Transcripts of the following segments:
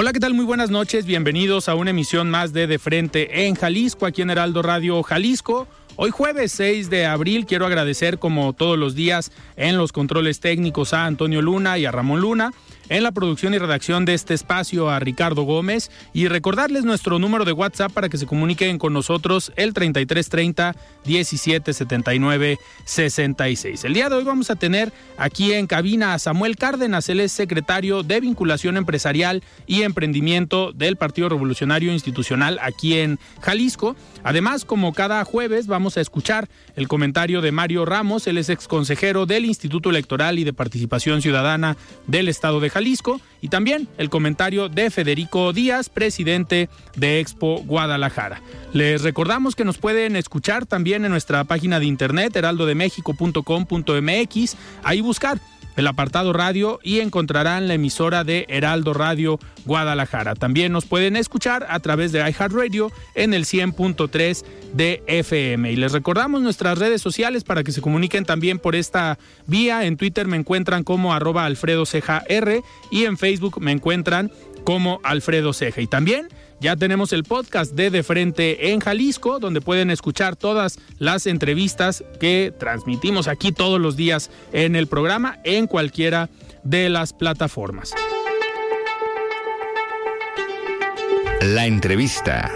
Hola, ¿qué tal? Muy buenas noches. Bienvenidos a una emisión más de De Frente en Jalisco, aquí en Heraldo Radio Jalisco. Hoy jueves 6 de abril quiero agradecer como todos los días en los controles técnicos a Antonio Luna y a Ramón Luna en la producción y redacción de este espacio a Ricardo Gómez y recordarles nuestro número de WhatsApp para que se comuniquen con nosotros el 3330 1779 66. El día de hoy vamos a tener aquí en cabina a Samuel Cárdenas, él es secretario de vinculación empresarial y emprendimiento del Partido Revolucionario Institucional aquí en Jalisco. Además, como cada jueves, vamos a escuchar el comentario de Mario Ramos, él es ex consejero del Instituto Electoral y de Participación Ciudadana del Estado de Jalisco Y también el comentario de Federico Díaz, presidente de Expo Guadalajara. Les recordamos que nos pueden escuchar también en nuestra página de internet heraldodemexico.com.mx, ahí buscar el apartado radio y encontrarán la emisora de Heraldo Radio Guadalajara. También nos pueden escuchar a través de iHeartRadio en el 100.3 de FM. Y les recordamos nuestras redes sociales para que se comuniquen también por esta vía. En Twitter me encuentran como arroba Alfredo Ceja R y en Facebook me encuentran como Alfredo Ceja. Y también ya tenemos el podcast de De Frente en Jalisco, donde pueden escuchar todas las entrevistas que transmitimos aquí todos los días en el programa, en cualquiera de las plataformas. La entrevista.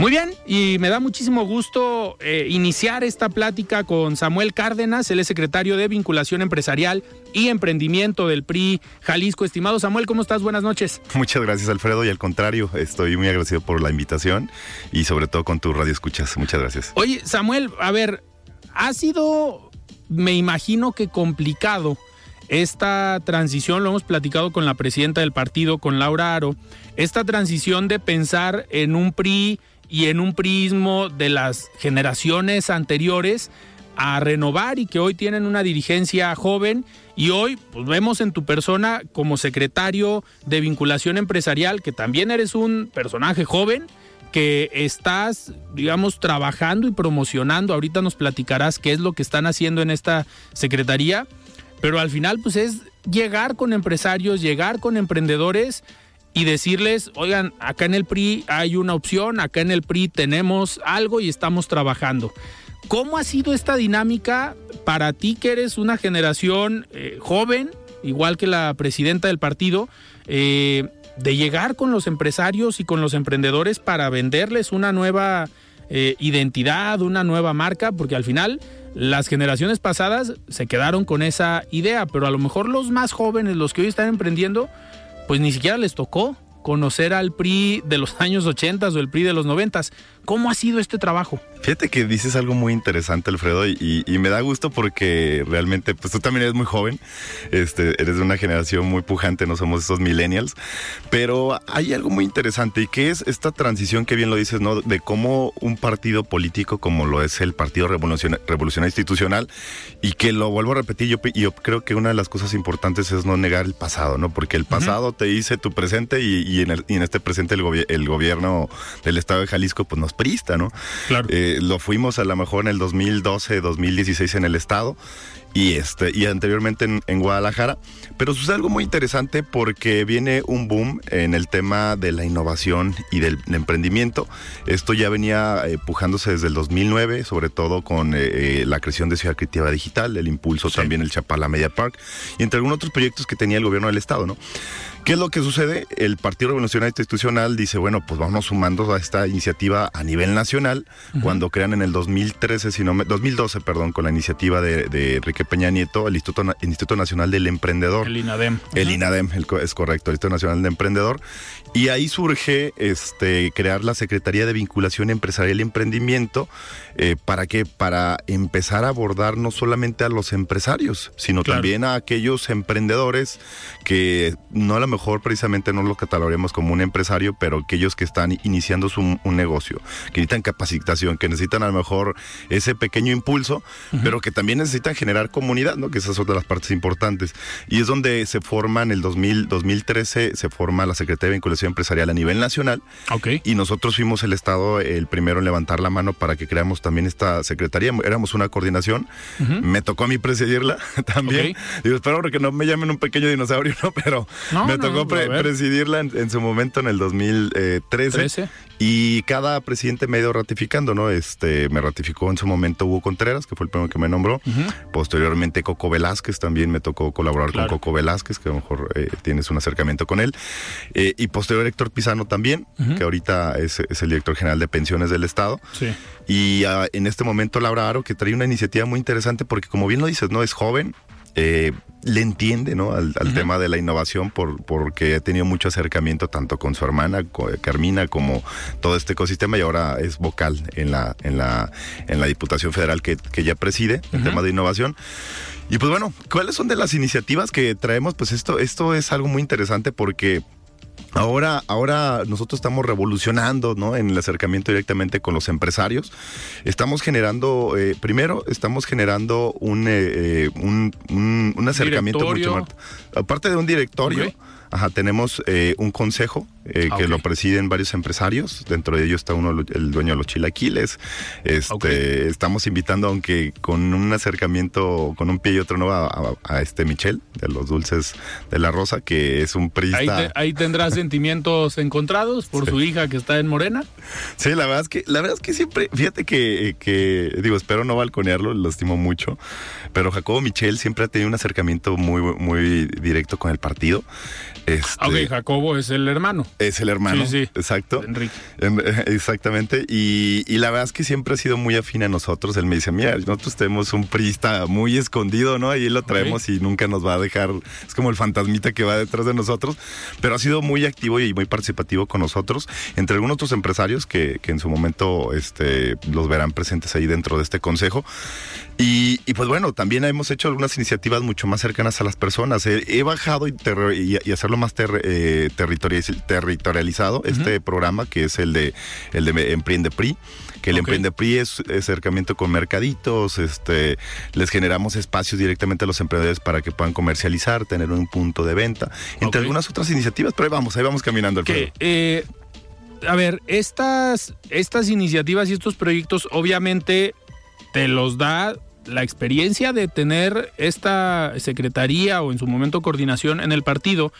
Muy bien, y me da muchísimo gusto eh, iniciar esta plática con Samuel Cárdenas, él es secretario de Vinculación Empresarial y Emprendimiento del PRI Jalisco. Estimado Samuel, ¿cómo estás? Buenas noches. Muchas gracias, Alfredo, y al contrario, estoy muy agradecido por la invitación y sobre todo con tu radio escuchas. Muchas gracias. Oye, Samuel, a ver, ha sido, me imagino que complicado esta transición, lo hemos platicado con la presidenta del partido, con Laura Aro, esta transición de pensar en un PRI y en un prismo de las generaciones anteriores a renovar y que hoy tienen una dirigencia joven y hoy pues vemos en tu persona como secretario de vinculación empresarial que también eres un personaje joven que estás digamos trabajando y promocionando. Ahorita nos platicarás qué es lo que están haciendo en esta secretaría pero al final pues es llegar con empresarios llegar con emprendedores y decirles, oigan, acá en el PRI hay una opción, acá en el PRI tenemos algo y estamos trabajando. ¿Cómo ha sido esta dinámica para ti que eres una generación eh, joven, igual que la presidenta del partido, eh, de llegar con los empresarios y con los emprendedores para venderles una nueva eh, identidad, una nueva marca? Porque al final las generaciones pasadas se quedaron con esa idea, pero a lo mejor los más jóvenes, los que hoy están emprendiendo, pues ni siquiera les tocó conocer al PRI de los años 80 o el PRI de los 90. ¿Cómo ha sido este trabajo? Fíjate que dices algo muy interesante, Alfredo, y, me da gusto porque realmente, pues tú también eres muy joven, este, eres de una generación muy pujante, no somos esos millennials, pero hay algo muy interesante y que es esta transición que bien lo dices, ¿no? De cómo un partido político como lo es el Partido Revolucionario, Institucional, y que lo vuelvo a repetir, yo, yo creo que una de las cosas importantes es no negar el pasado, ¿no? Porque el pasado te dice tu presente y, en, en, este presente el, el gobierno del Estado de Jalisco, pues nos prista, ¿no? Claro. Eh, lo fuimos a lo mejor en el 2012, 2016 en el Estado y este y anteriormente en, Guadalajara. Pero sucede algo muy interesante porque viene un boom en el tema de la innovación y del emprendimiento. Esto ya venía eh, pujándose desde el 2009, sobre todo con eh, eh, la creación de Ciudad Creativa Digital, el impulso también el Chapala Media Park y entre algunos otros proyectos que tenía el gobierno del estado, ¿no? ¿Qué es lo que sucede? El Partido Revolucionario Institucional dice, bueno, pues vamos sumando a esta iniciativa a nivel nacional, cuando crean en el 2013, si no 2012, perdón, con la iniciativa de, de Enrique Peña Nieto, el Instituto, Instituto Nacional del Emprendedor. El INADEM. El INADEM, es correcto, el Instituto Nacional del Emprendedor. Y ahí surge este, crear la Secretaría de Vinculación Empresarial y Emprendimiento, eh, ¿para qué? Para empezar a abordar no solamente a los empresarios, sino también a aquellos emprendedores que no a lo mejor precisamente no lo catalogaremos como un empresario, pero aquellos que están iniciando su, un negocio, que necesitan capacitación, que necesitan a lo mejor ese pequeño impulso, pero que también necesitan generar comunidad, ¿no? Que esas son de las partes importantes. Y es donde se forma en el 2000, 2013, se forma la Secretaría de Vinculación Empresarial a nivel nacional. Okay. Y nosotros fuimos el Estado el primero en levantar la mano para que creamos también esta secretaría. Éramos una coordinación. Me tocó a mí presidirla también. Y espero que no me llamen un pequeño dinosaurio, ¿no? Pero me tocó presidirla en, su momento en el 2013. Y cada presidente me ha ido ratificando, ¿no? Este, me ratificó en su momento Hugo Contreras, que fue el primero que me nombró. Posteriormente Coco Velázquez, también me tocó colaborar con Coco Velázquez, que a lo mejor eh, tienes un acercamiento con él. Eh, y posterior Héctor Pizano también, que ahorita es, el director general de pensiones del Estado. Sí. Y ah, en este momento Laura Aro, que trae una iniciativa muy interesante porque como bien lo dices, ¿no? Es joven, eh, le entiende ¿no? al, tema de la innovación por, porque ha tenido mucho acercamiento tanto con su hermana Carmina como todo este ecosistema y ahora es vocal en la, en la, en la Diputación Federal que, que ya preside el tema de innovación. Y pues bueno, ¿cuáles son de las iniciativas que traemos? Pues esto, esto es algo muy interesante porque Ahora, ahora nosotros estamos revolucionando ¿no? en el acercamiento directamente con los empresarios. Estamos generando, eh, primero, estamos generando un, eh, eh, un, acercamiento mucho más. Aparte de un directorio. Ajá, tenemos eh, un consejo eh, que lo presiden varios empresarios. Dentro de ellos está uno, el dueño de los chilaquiles. Este, Estamos invitando, aunque con un acercamiento, con un pie y otro no, a, este Michel de los dulces de la Rosa, que es un priista. Ahí, tendrá sentimientos encontrados por su hija que está en Morena. Sí, la verdad es que, la verdad es que siempre, fíjate que, que digo, espero no balconearlo, lo estimo mucho, pero Jacobo Michel siempre ha tenido un acercamiento muy, muy directo con el partido. Este, ok, Jacobo es el hermano. Es el hermano. Sí, sí. Exacto. Enrique. Exactamente. Y, la verdad es que siempre ha sido muy afín a nosotros. Él me dice, mira, nosotros tenemos un priista muy escondido, ¿no? Y lo traemos y nunca nos va a dejar. Es como el fantasmita que va detrás de nosotros. Pero ha sido muy activo y muy participativo con nosotros. Entre algunos otros empresarios que, que en su momento este, los verán presentes ahí dentro de este consejo. Y, pues bueno, también hemos hecho algunas iniciativas mucho más cercanas a las personas. He, bajado y, y, hacerlo más eh, territorializado este programa que es el de el de Emprende PRI que el Emprende PRI es, acercamiento con mercaditos, este, les generamos espacios directamente a los emprendedores para que puedan comercializar, tener un punto de venta, entre algunas otras iniciativas, pero ahí vamos, ahí vamos caminando el eh, a ver, estas, estas iniciativas y estos proyectos obviamente te los da la experiencia de tener esta secretaría o en su momento coordinación en el partido,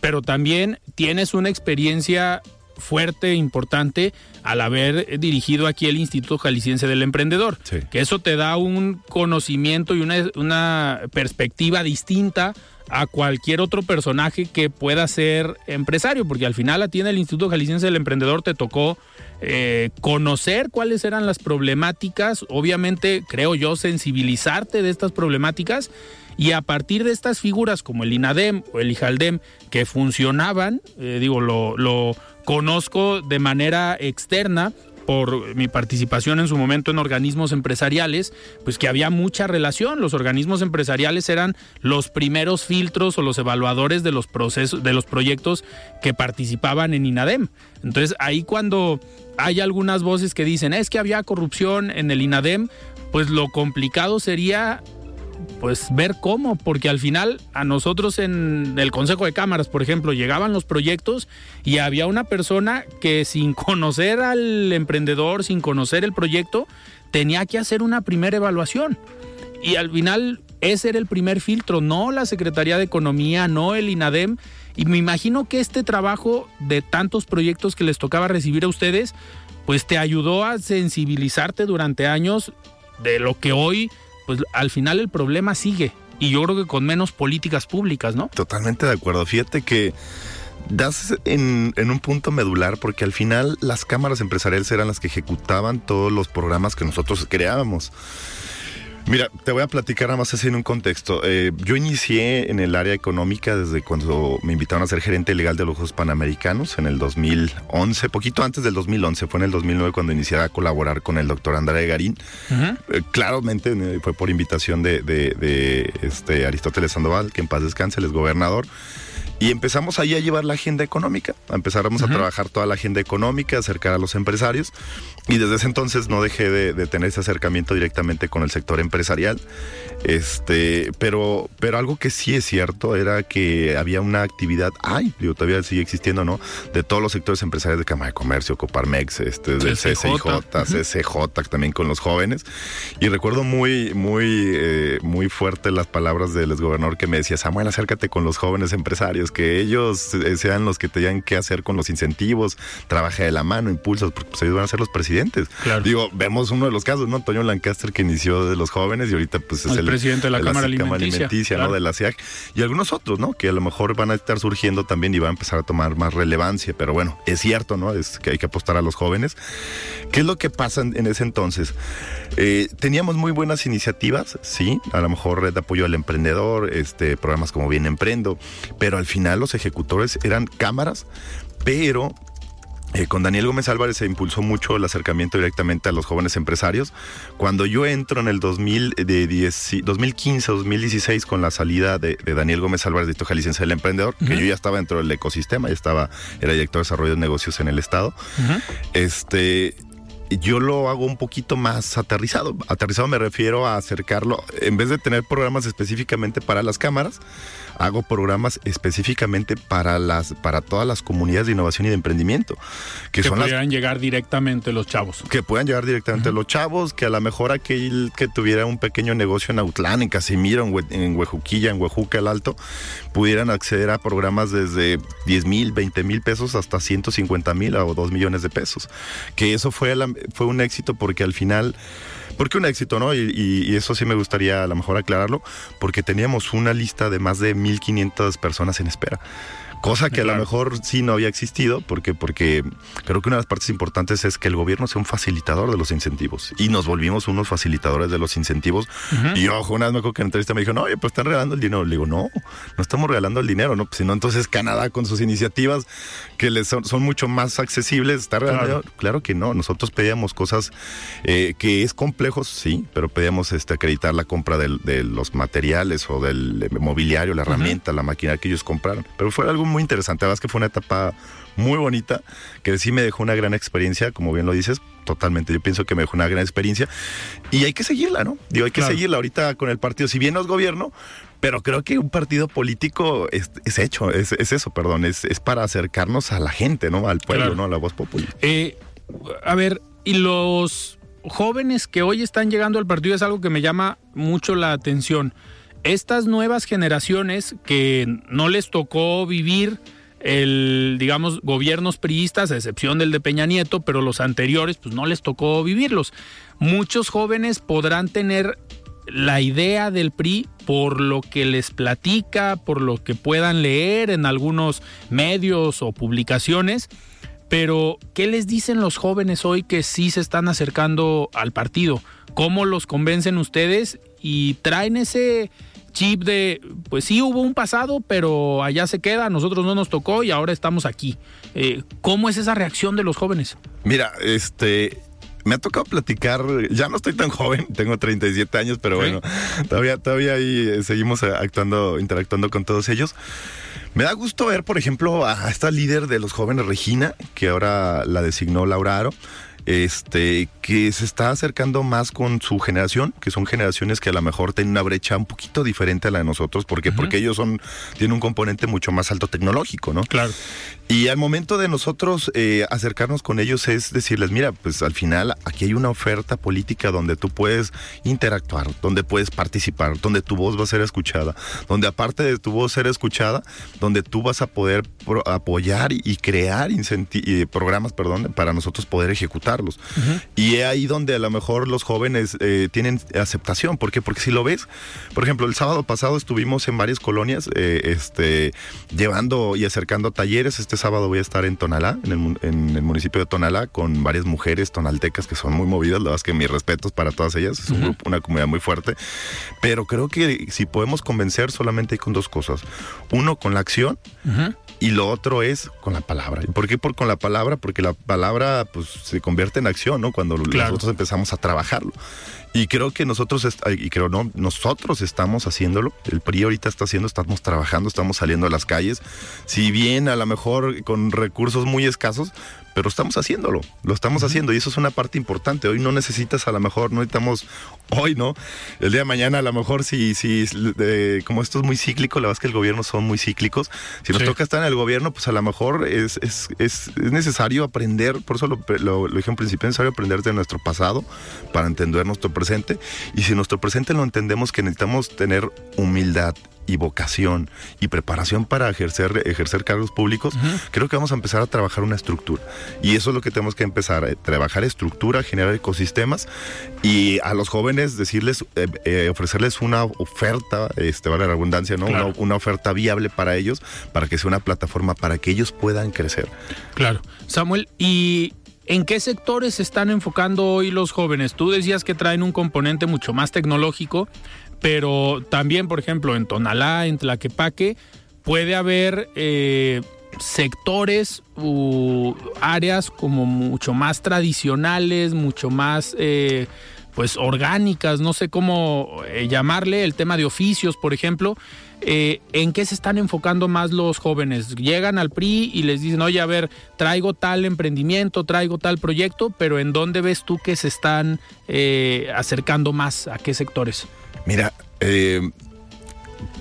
pero también tienes una experiencia fuerte, importante, al haber dirigido aquí el Instituto Jalisciense del Emprendedor. Que eso te da un conocimiento y una, una perspectiva distinta a cualquier otro personaje que pueda ser empresario, porque al final a ti en el Instituto Jalisciense del Emprendedor te tocó eh, conocer cuáles eran las problemáticas, obviamente creo yo sensibilizarte de estas problemáticas y a partir de estas figuras como el INADEM o el IJALDEM que funcionaban, eh, digo, lo, lo conozco de manera externa, por mi participación en su momento en organismos empresariales, pues que había mucha relación. Los organismos empresariales eran los primeros filtros o los evaluadores de los procesos, de los proyectos que participaban en INADEM. Entonces, ahí cuando hay algunas voces que dicen es que había corrupción en el INADEM, pues lo complicado sería pues ver cómo, porque al final a nosotros en el Consejo de Cámaras, por ejemplo, llegaban los proyectos y había una persona que sin conocer al emprendedor, sin conocer el proyecto, tenía que hacer una primera evaluación. Y al final ese era el primer filtro, no la Secretaría de Economía, no el INADEM. Y me imagino que este trabajo de tantos proyectos que les tocaba recibir a ustedes, pues te ayudó a sensibilizarte durante años de lo que hoy, pues al final el problema sigue. Y yo creo que con menos políticas públicas, ¿no? Totalmente de acuerdo. Fíjate que das en, un punto medular porque al final las cámaras empresariales eran las que ejecutaban todos los programas que nosotros creábamos. Mira, te voy a platicar nada más así en un contexto. Eh, yo inicié en el área económica desde cuando me invitaron a ser gerente legal de los Juegos Panamericanos en el 2011, poquito antes del 2011, fue en el 2009 cuando inicié a colaborar con el doctor André Garín. Eh, claramente eh, fue por invitación de, de, este Aristóteles Sandoval, que en paz descanse, él es gobernador. Y empezamos ahí a llevar la agenda económica, empezamos a trabajar toda la agenda económica, acercar a los empresarios. Y desde ese entonces no dejé de, tener ese acercamiento directamente con el sector empresarial. Este, pero, pero algo que sí es cierto era que había una actividad, ay, digo, todavía sigue existiendo, ¿no? De todos los sectores empresariales de Cámara de Comercio, Coparmex, este, del CCIJ, CCJ, también con los jóvenes. Y recuerdo muy, muy, eh, muy fuerte las palabras del exgobernador que me decía, Samuel, acércate con los jóvenes empresarios que ellos eh, sean los que te digan qué hacer con los incentivos, trabaja de la mano, impulsos, porque pues, ellos van a ser los presidentes. Digo, vemos uno de los casos, ¿no? Antonio Lancaster que inició de los jóvenes y ahorita pues es el, presidente de la, Cámara Alimenticia, ¿no? De la SIAC y algunos otros, ¿no? Que a lo mejor van a estar surgiendo también y van a empezar a tomar más relevancia, pero bueno, es cierto, ¿no? Es que hay que apostar a los jóvenes. ¿Qué es lo que pasa en ese entonces? Eh, teníamos muy buenas iniciativas, sí, a lo mejor red de apoyo al emprendedor, este, programas como Bien Emprendo, pero al final los ejecutores eran cámaras, pero eh, con Daniel Gómez Álvarez se impulsó mucho el acercamiento directamente a los jóvenes empresarios. Cuando yo entro en el 2015-2016 con la salida de, Daniel Gómez Álvarez de Toja Licencia del Emprendedor, que yo ya estaba dentro del ecosistema, ya estaba, era director de desarrollo de negocios en el Estado, este yo lo hago un poquito más aterrizado. Aterrizado me refiero a acercarlo, en vez de tener programas específicamente para las cámaras, hago programas específicamente para las para todas las comunidades de innovación y de emprendimiento que, que pudieran llegar directamente los chavos. que puedan llegar directamente los chavos que a lo mejor aquel que tuviera un pequeño negocio en Autlán en Casimiro en, Huejuquilla en Huejuca el Alto pudieran acceder a programas desde 10 mil 20 mil pesos hasta 150 mil o 2 millones de pesos. Que eso fue fue un éxito porque al final porque un éxito, ¿no? Y, eso sí me gustaría a lo mejor aclararlo, porque teníamos una lista de más de 1.500 personas en espera. Cosa que a lo mejor sí no había existido, porque, porque creo que una de las partes importantes es que el gobierno sea un facilitador de los incentivos. Y nos volvimos unos facilitadores de los incentivos. Y ojo, una vez me acuerdo que en entrevista me dijo, no, oye, pues están regalando el dinero. Le digo, no, no estamos regalando el dinero, ¿no? Pues, sino entonces Canadá con sus iniciativas que les son, mucho más accesibles, está regalando. Claro. que no, nosotros pedíamos cosas eh, que es complejo, sí, pero pedíamos este, acreditar la compra de los materiales o del mobiliario, la herramienta, la máquina que ellos compraron. Pero fue algo muy interesante. La verdad es que fue una etapa muy bonita, que sí me dejó una gran experiencia, como bien lo dices, totalmente. Yo pienso que me dejó una gran experiencia y hay que seguirla, ¿no? Digo, hay que seguirla ahorita con el partido. Si bien no es gobierno, pero creo que un partido político es, hecho, es, eso, perdón, es, para acercarnos a la gente, ¿no? Al pueblo, ¿no? A la voz popular. Eh, a ver, y los jóvenes que hoy están llegando al partido es algo que me llama mucho la atención estas nuevas generaciones que no les tocó vivir el, digamos, gobiernos priistas, a excepción del de Peña Nieto, pero los anteriores, pues no les tocó vivirlos. Muchos jóvenes podrán tener la idea del PRI por lo que les platica, por lo que puedan leer en algunos medios o publicaciones, pero ¿qué les dicen los jóvenes hoy que sí se están acercando al partido? ¿Cómo los convencen ustedes y traen ese chip de, pues sí hubo un pasado, pero allá se queda, a nosotros no nos tocó y ahora estamos aquí. Eh, ¿Cómo es esa reacción de los jóvenes? Mira, este, me ha tocado platicar, ya no estoy tan joven, tengo 37 años, pero bueno, todavía, todavía ahí eh, seguimos actuando, interactuando con todos ellos. Me da gusto ver, por ejemplo, a esta líder de los jóvenes, Regina, que ahora la designó Laura Aro. Este, que se está acercando más con su generación, que son generaciones que a lo mejor tienen una brecha un poquito diferente a la de nosotros, porque, porque ellos son, tienen un componente mucho más alto tecnológico, ¿no? Claro. Y al momento de nosotros eh, acercarnos con ellos es decirles, mira, pues al final aquí hay una oferta política donde tú puedes interactuar, donde puedes participar, donde tu voz va a ser escuchada, donde aparte de tu voz ser escuchada, donde tú vas a poder apoyar y crear programas, perdón, para nosotros poder ejecutarlos. Y es ahí donde a lo mejor los jóvenes eh, tienen aceptación. ¿Por qué? Porque si lo ves, por ejemplo, el sábado pasado estuvimos en varias colonias eh, este, llevando y acercando talleres. Este sábado voy a estar en Tonalá, en el, municipio de Tonalá, con varias mujeres tonaltecas que son muy movidas. La verdad es que mis respetos para todas ellas. Es un grupo, una comunidad muy fuerte. Pero creo que si podemos convencer solamente hay con dos cosas. Uno, con la acción. Y lo otro es con la palabra. ¿Por qué por con la palabra? Porque la palabra pues se convierte en acción, ¿no? Cuando nosotros empezamos a trabajarlo. Y creo que nosotros, y creo no, nosotros estamos haciéndolo. El PRI ahorita está haciendo, estamos trabajando, estamos saliendo a las calles. Si bien a lo mejor con recursos muy escasos, pero estamos haciéndolo, lo estamos haciendo y eso es una parte importante. Hoy no necesitas, a lo mejor, no necesitamos hoy, ¿no? El día de mañana, a lo mejor, si, si como esto es muy cíclico, la verdad es que el gobierno son muy cíclicos. Si nos toca estar en el gobierno, pues a lo mejor es, es, es, necesario aprender, por eso lo, lo, dije en principio, es necesario aprender de nuestro pasado para entender nuestro presente. Y si nuestro presente lo entendemos, que necesitamos tener humildad y vocación y preparación para ejercer, ejercer cargos públicos, creo que vamos a empezar a trabajar una estructura. Y eso es lo que tenemos que empezar, a eh, trabajar estructura, generar ecosistemas y a los jóvenes decirles, eh, eh, ofrecerles una oferta, este, vale la abundancia, ¿no? Una, una, oferta viable para ellos, para que sea una plataforma para que ellos puedan crecer. Claro. Samuel, ¿y ¿En qué sectores se están enfocando hoy los jóvenes? Tú decías que traen un componente mucho más tecnológico, pero también, por ejemplo, en Tonalá, en Tlaquepaque, puede haber eh, sectores u áreas como mucho más tradicionales, mucho más eh, pues orgánicas, no sé cómo eh, llamarle, el tema de oficios, por ejemplo. ¿En qué se están enfocando más los jóvenes? Llegan al PRI y les dicen, oye, a ver, traigo tal emprendimiento, traigo tal proyecto, pero ¿en dónde ves tú que se están acercando más? ¿A qué sectores? Mira, eh,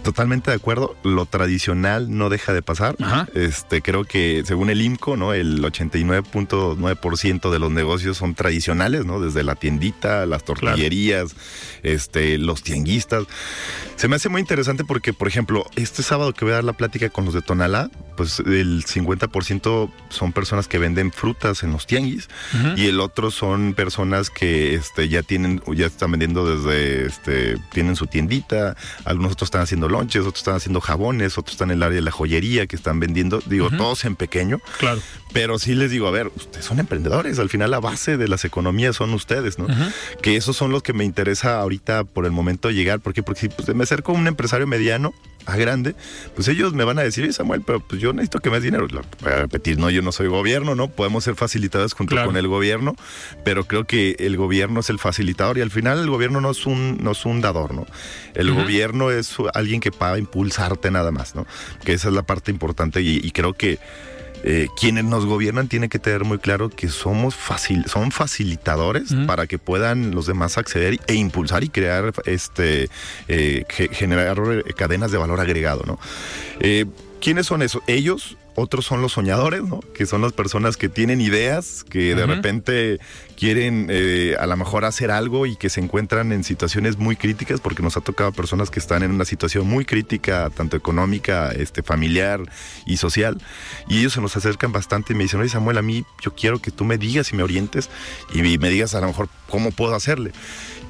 totalmente de acuerdo. Lo tradicional no deja de pasar. Este, creo que según el IMCO, ¿no? El 89.9% de los negocios son tradicionales, ¿no? Desde la tiendita, las tortillerías, este, los tianguistas. Se me hace muy interesante porque, por ejemplo, este sábado que voy a dar la plática con los de Tonalá, pues el 50% son personas que venden frutas en los tianguis y el otro son personas que este, ya tienen, ya están vendiendo desde, este, tienen su tiendita, algunos otros están haciendo lonches, otros están haciendo jabones, otros están en el área de la joyería que están vendiendo, digo, todos en pequeño. Claro. Pero sí les digo, a ver, ustedes son emprendedores, al final la base de las economías son ustedes, ¿no? Que esos son los que me interesa ahorita por el momento llegar, porque, porque si pues, me acerco a un empresario mediano, a grande, pues ellos me van a decir, Samuel, pero pues yo necesito que me des dinero. Voy a repetir, no, yo no soy gobierno, ¿no? Podemos ser facilitadores junto con el gobierno, pero creo que el gobierno es el facilitador y al final el gobierno no es un, no es un dador, ¿no? El gobierno es alguien que va a impulsarte nada más, ¿no? Que esa es la parte importante y creo que eh, quienes nos gobiernan tienen que tener muy claro que somos facil, son facilitadores para que puedan los demás acceder e impulsar y crear, este, eh, generar cadenas de valor agregado, ¿no? Eh, ¿Quiénes son esos? Ellos otros son los soñadores, ¿no? Que son las personas que tienen ideas, que de repente quieren eh, a lo mejor hacer algo y que se encuentran en situaciones muy críticas, porque nos ha tocado personas que están en una situación muy crítica, tanto económica, este, familiar y social, y ellos se nos acercan bastante y me dicen, oye Samuel, a mí yo quiero que tú me digas y me orientes y me digas a lo mejor cómo puedo hacerle.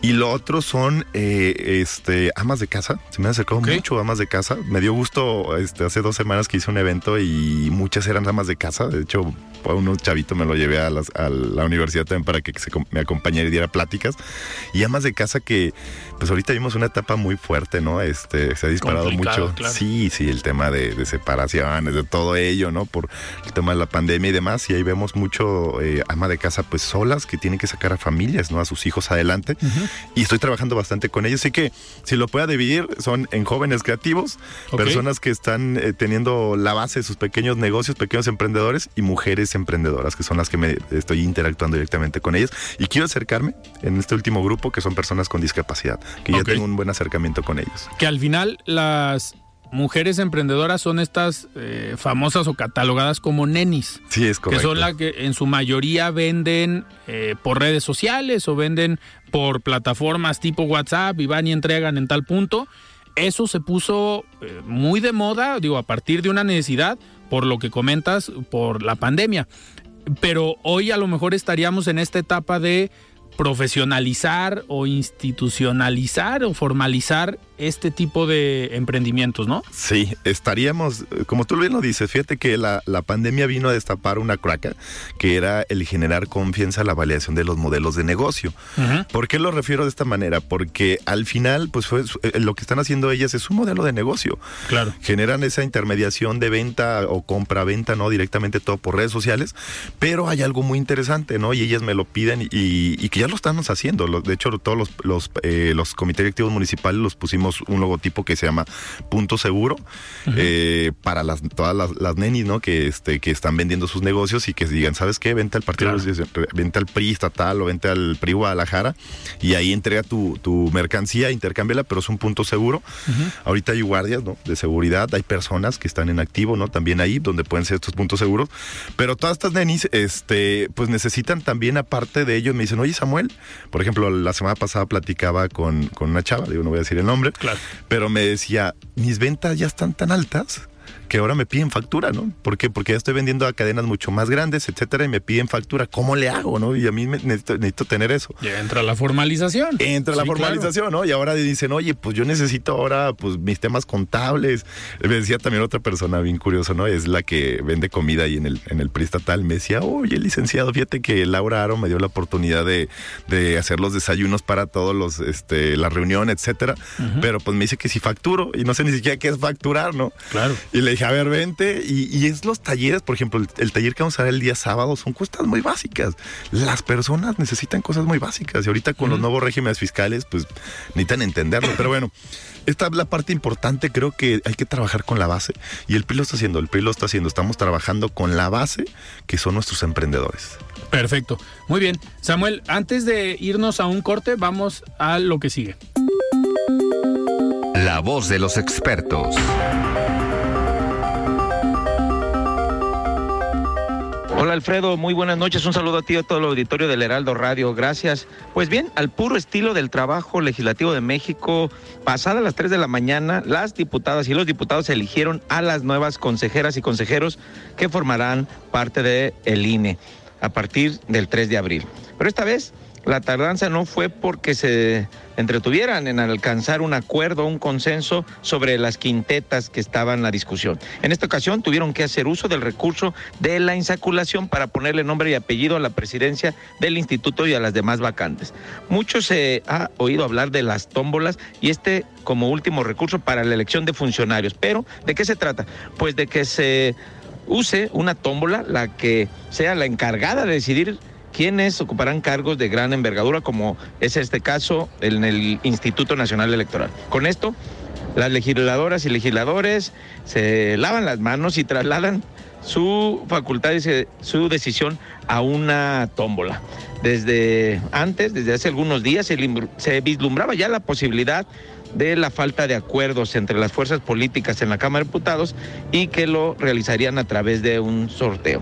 Y lo otro son eh, este, amas de casa. Se me han acercado mucho amas de casa. Me dio gusto este, hace dos semanas que hice un evento y muchas eran amas de casa. De hecho, un chavito me lo llevé a, la universidad también para que me acompañara y diera pláticas. Y amas de casa que, pues ahorita vimos una etapa muy fuerte, ¿no? Este, se ha disparado mucho. Sí, sí, el tema de, separaciones, de todo ello, ¿no? Por el tema de la pandemia y demás. Y ahí vemos mucho eh, ama de casa, pues solas, que tienen que sacar a familias, ¿no? A sus hijos adelante y estoy trabajando bastante con ellos. Así que si lo pueda dividir, son en jóvenes creativos, personas que están eh, teniendo la base de sus pequeños negocios, pequeños emprendedores y mujeres emprendedoras, que son las que me estoy interactuando directamente con ellas. Y quiero acercarme en este último grupo, que son personas con discapacidad, que ya tengo un buen acercamiento con ellos. Que al final las mujeres emprendedoras son estas eh, famosas o catalogadas como nenis. Sí, es correcto. Que son las que en su mayoría venden eh, por redes sociales o venden por plataformas tipo WhatsApp y van y entregan en tal punto. Eso se puso eh, muy de moda, digo, a partir de una necesidad, por lo que comentas, por la pandemia. Pero hoy a lo mejor estaríamos en esta etapa de profesionalizar o institucionalizar o formalizar este tipo de emprendimientos, ¿no? Sí, estaríamos, como tú bien lo dices, fíjate que la, pandemia vino a destapar una craca, que era el generar confianza en la validación de los modelos de negocio. ¿Por qué lo refiero de esta manera? Porque al final, pues fue, eh, lo que están haciendo ellas es un modelo de negocio. Claro. Generan esa intermediación de venta o compra-venta, ¿no? Directamente todo por redes sociales, pero hay algo muy interesante, ¿no? Y ellas me lo piden y, que ya lo estamos haciendo. De hecho, todos los, los, eh, los comités directivos municipales los pusimos un logotipo que se llama Punto Seguro eh, para las, todas las, nenis, ¿no? Que, este, que están vendiendo sus negocios y que digan, ¿sabes qué? Vente al partido, vente al PRI estatal o vente al PRI Guadalajara y ahí entrega tu, tu mercancía, intercámbiala, pero es un punto seguro. Ahorita hay guardias, ¿no? De seguridad, hay personas que están en activo, ¿no? También ahí donde pueden ser estos puntos seguros. Pero todas estas nenis, este, pues necesitan también, aparte de ellos, me dicen, oye Samuel, por ejemplo, la semana pasada platicaba con, con una chava, digo, no voy a decir el nombre, Claro. Pero me decía, mis ventas ya están tan altas que ahora me piden factura, ¿no? ¿Por qué? Porque ya estoy vendiendo a cadenas mucho más grandes, etcétera, y me piden factura. ¿Cómo le hago, no? Y a mí necesito, tener eso. Ya entra la formalización. Entra la formalización, ¿no? Y ahora dicen, oye, pues yo necesito ahora, pues mis temas contables. Me decía también otra persona bien curioso, ¿no? Es la que vende comida ahí en el, en el PRI estatal. Me decía, oye, licenciado, fíjate que Laura Aro me dio la oportunidad de, hacer los desayunos para todos los, este, la reunión, etcétera. Pero pues me dice que si facturo y no sé ni siquiera qué es facturar, ¿no? Claro. Y le dije, a ver, vente. Y, es los talleres, por ejemplo, el, taller que vamos a ver el día sábado son cosas muy básicas. Las personas necesitan cosas muy básicas. Y ahorita con los nuevos regímenes fiscales, pues necesitan entenderlo. Pero bueno, esta es la parte importante. Creo que hay que trabajar con la base. Y el PRI lo está haciendo, el PRI lo está haciendo. Estamos trabajando con la base que son nuestros emprendedores. Perfecto. Muy bien. Samuel, antes de irnos a un corte, vamos a lo que sigue. La voz de los expertos. Hola Alfredo, muy buenas noches. Un saludo a ti y a todo el auditorio del Heraldo Radio. Gracias. Pues bien, al puro estilo del trabajo legislativo de México, pasadas las 3 de la mañana, las diputadas y los diputados eligieron a las nuevas consejeras y consejeros que formarán parte del el INE a partir del 3 de abril. Pero esta vez la tardanza no fue porque se entretuvieran en alcanzar un acuerdo, un consenso sobre las quintetas que estaban en la discusión. En esta ocasión tuvieron que hacer uso del recurso de la insaculación para ponerle nombre y apellido a la presidencia del instituto y a las demás vacantes. Mucho se ha oído hablar de las tómbolas y este como último recurso para la elección de funcionarios. Pero, ¿de qué se trata? Pues de que se use una tómbola, la que sea la encargada de decidir quienes ocuparán cargos de gran envergadura, como es este caso en el Instituto Nacional Electoral. Con esto, las legisladoras y legisladores se lavan las manos y trasladan su facultad y su decisión a una tómbola. Desde antes, desde hace algunos días, se vislumbraba ya la posibilidad de la falta de acuerdos entre las fuerzas políticas en la Cámara de Diputados y que lo realizarían a través de un sorteo.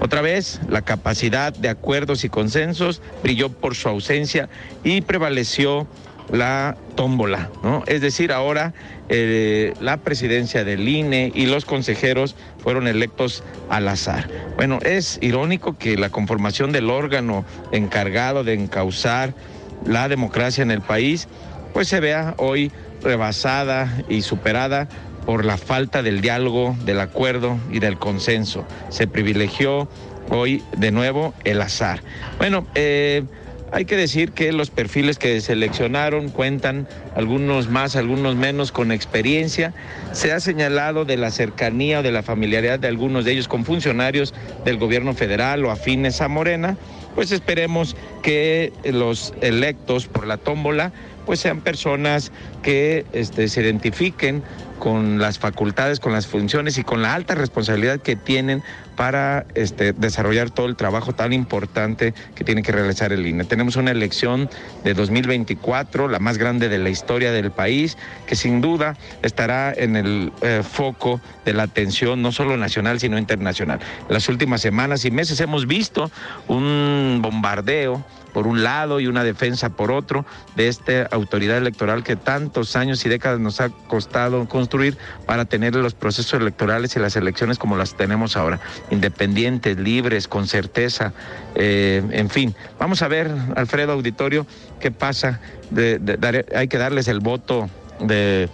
Otra vez, la capacidad de acuerdos y consensos brilló por su ausencia y prevaleció la tómbola, ¿no? Es decir, ahora eh, la presidencia del INE y los consejeros fueron electos al azar. Bueno, es irónico que la conformación del órgano encargado de encauzar la democracia en el país pues se vea hoy rebasada y superada por la falta del diálogo, del acuerdo y del consenso. Se privilegió hoy de nuevo el azar. Bueno, eh, hay que decir que los perfiles que seleccionaron cuentan, algunos más, algunos menos, con experiencia. Se ha señalado de la cercanía o de la familiaridad de algunos de ellos con funcionarios del gobierno federal o afines a Morena. Pues esperemos que los electos por la tómbola pues sean personas que este, se identifiquen con las facultades, con las funciones y con la alta responsabilidad que tienen para este, desarrollar todo el trabajo tan importante que tiene que realizar el INE. Tenemos una elección de 2024, la más grande de la historia del país, que sin duda estará en el eh, foco de la atención no solo nacional, sino internacional. En las últimas semanas y meses hemos visto un bombardeo por un lado y una defensa por otro de esta autoridad electoral que tantos años y décadas nos ha costado construir para tener los procesos electorales y las elecciones como las tenemos ahora, independientes, libres, con certeza, eh, en fin. Vamos a ver, Alfredo Auditorio, qué pasa. hay que darles el voto de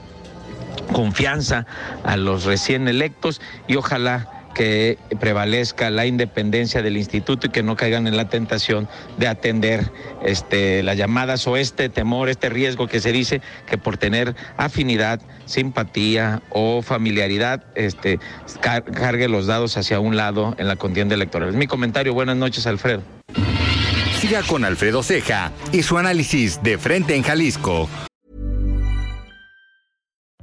confianza a los recién electos y ojalá que prevalezca la independencia del instituto y que no caigan en la tentación de atender este, las llamadas o este temor, este riesgo que se dice que por tener afinidad, simpatía o familiaridad, este, cargue los dados hacia un lado en la contienda electoral. Es mi comentario. Buenas noches, Alfredo. Siga con Alfredo Ceja y su análisis de frente en Jalisco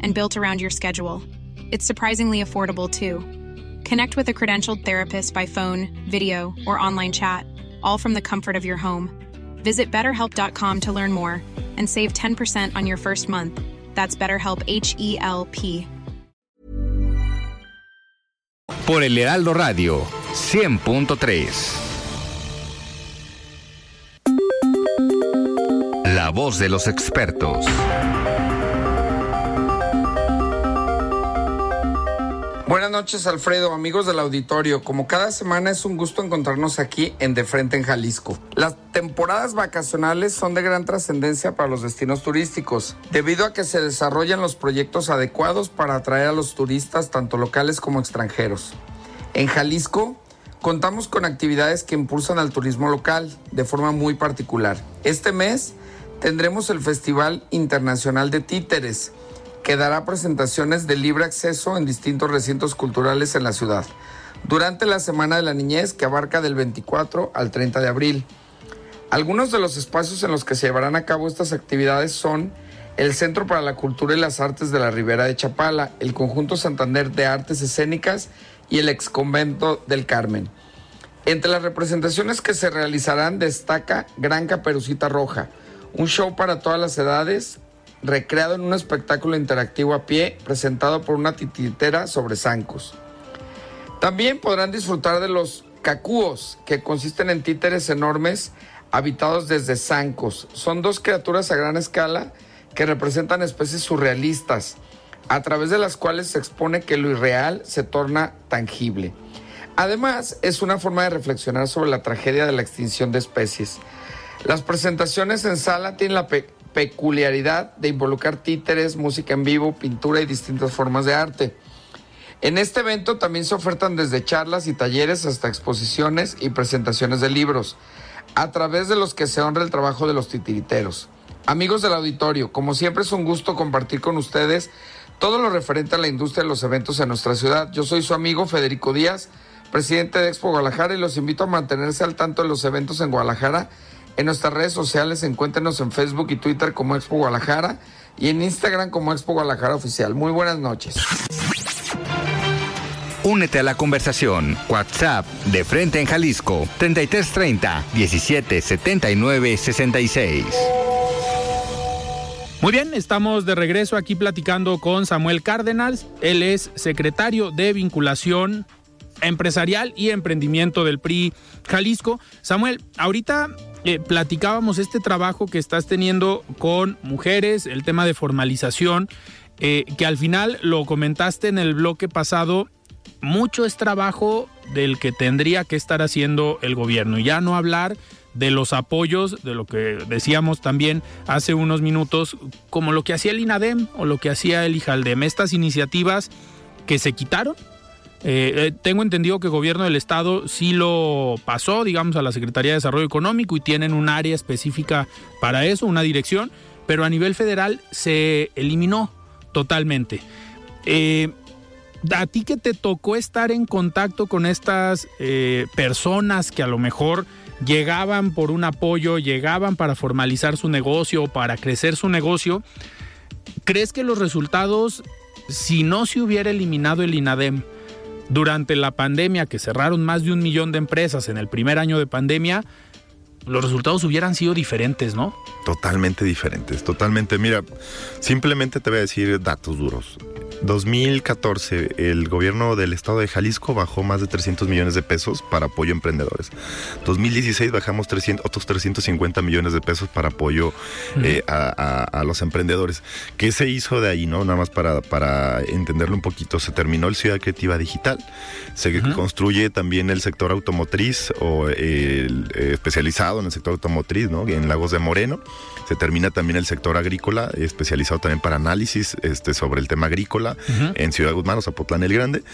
and built around your schedule. It's surprisingly affordable, too. Connect with a credentialed therapist by phone, video, or online chat, all from the comfort of your home. Visit betterhelp.com to learn more and save 10% on your first month. That's BetterHelp H E L P. Por el Heraldo Radio 100.3. La voz de los expertos. Buenas noches, Alfredo, amigos del auditorio. Como cada semana es un gusto encontrarnos aquí en De Frente en Jalisco. Las temporadas vacacionales son de gran trascendencia para los destinos turísticos, debido a que se desarrollan los proyectos adecuados para atraer a los turistas tanto locales como extranjeros. En Jalisco contamos con actividades que impulsan al turismo local de forma muy particular. Este mes tendremos el Festival Internacional de Títeres, que dará presentaciones de libre acceso en distintos recintos culturales en la ciudad durante la Semana de la Niñez que abarca del 24 al 30 de abril. Algunos de los espacios en los que se llevarán a cabo estas actividades son el Centro para la Cultura y las Artes de la Ribera de Chapala, el Conjunto Santander de Artes Escénicas y el Exconvento del Carmen. Entre las representaciones que se realizarán destaca Gran Caperucita Roja, un show para todas las edades, recreado en un espectáculo interactivo a pie presentado por una titiritera sobre zancos. También podrán disfrutar de los cacúos, que consisten en títeres enormes habitados desde zancos. Son dos criaturas a gran escala que representan especies surrealistas, a través de las cuales se expone que lo irreal se torna tangible. Además, es una forma de reflexionar sobre la tragedia de la extinción de especies. Las presentaciones en sala tienen la, peculiaridad de involucrar títeres, música en vivo, pintura y distintas formas de arte. En este evento también se ofertan desde charlas y talleres hasta exposiciones y presentaciones de libros, a través de los que se honra el trabajo de los titiriteros. Amigos del auditorio, como siempre es un gusto compartir con ustedes todo lo referente a la industria de los eventos en nuestra ciudad. Yo soy su amigo Federico Díaz, presidente de Expo Guadalajara, y los invito a mantenerse al tanto de los eventos en Guadalajara en nuestras redes sociales encuéntrenos en Facebook y Twitter como Expo Guadalajara y en Instagram como Expo Guadalajara Oficial. Muy buenas noches. Únete a la conversación. WhatsApp de Frente en Jalisco 3330 1779 66. Muy bien, estamos de regreso aquí platicando con Samuel Cárdenas. Él es secretario de vinculación empresarial y emprendimiento del PRI Jalisco. Samuel, ahorita eh, platicábamos este trabajo que estás teniendo con mujeres, el tema de formalización, eh, que al final lo comentaste en el bloque pasado, mucho es trabajo del que tendría que estar haciendo el gobierno. Y ya no hablar de los apoyos, de lo que decíamos también hace unos minutos, como lo que hacía el INADEM o lo que hacía el IJALDEM, estas iniciativas que se quitaron. Eh, eh, tengo entendido que el gobierno del estado sí lo pasó, digamos, a la Secretaría de Desarrollo Económico y tienen un área específica para eso, una dirección, pero a nivel federal se eliminó totalmente. Eh, a ti que te tocó estar en contacto con estas personas que a lo mejor llegaban por un apoyo, llegaban para formalizar su negocio, para crecer su negocio, ¿crees que los resultados, si no se hubiera eliminado el INADEM, durante la pandemia, que cerraron más de un millón de empresas en el primer año de pandemia, los resultados hubieran sido diferentes, ¿no? Totalmente diferentes, totalmente. Mira, simplemente te voy a decir datos duros. 2014, el gobierno del estado de Jalisco bajó más de 300 millones de pesos para apoyo a emprendedores. 2016 bajamos 300, otros 350 millones de pesos para apoyo eh, a, los emprendedores. ¿Qué se hizo de ahí, no? Nada más para, para entenderlo un poquito. Se terminó el Ciudad Creativa Digital, se construye también el sector automotriz o el, eh, especializado en el sector automotriz, ¿no? En Lagos de Moreno. Se termina también el sector agrícola, especializado también para análisis este, sobre el tema agrícola en Ciudad Guzmán, o Zapotlán el Grande.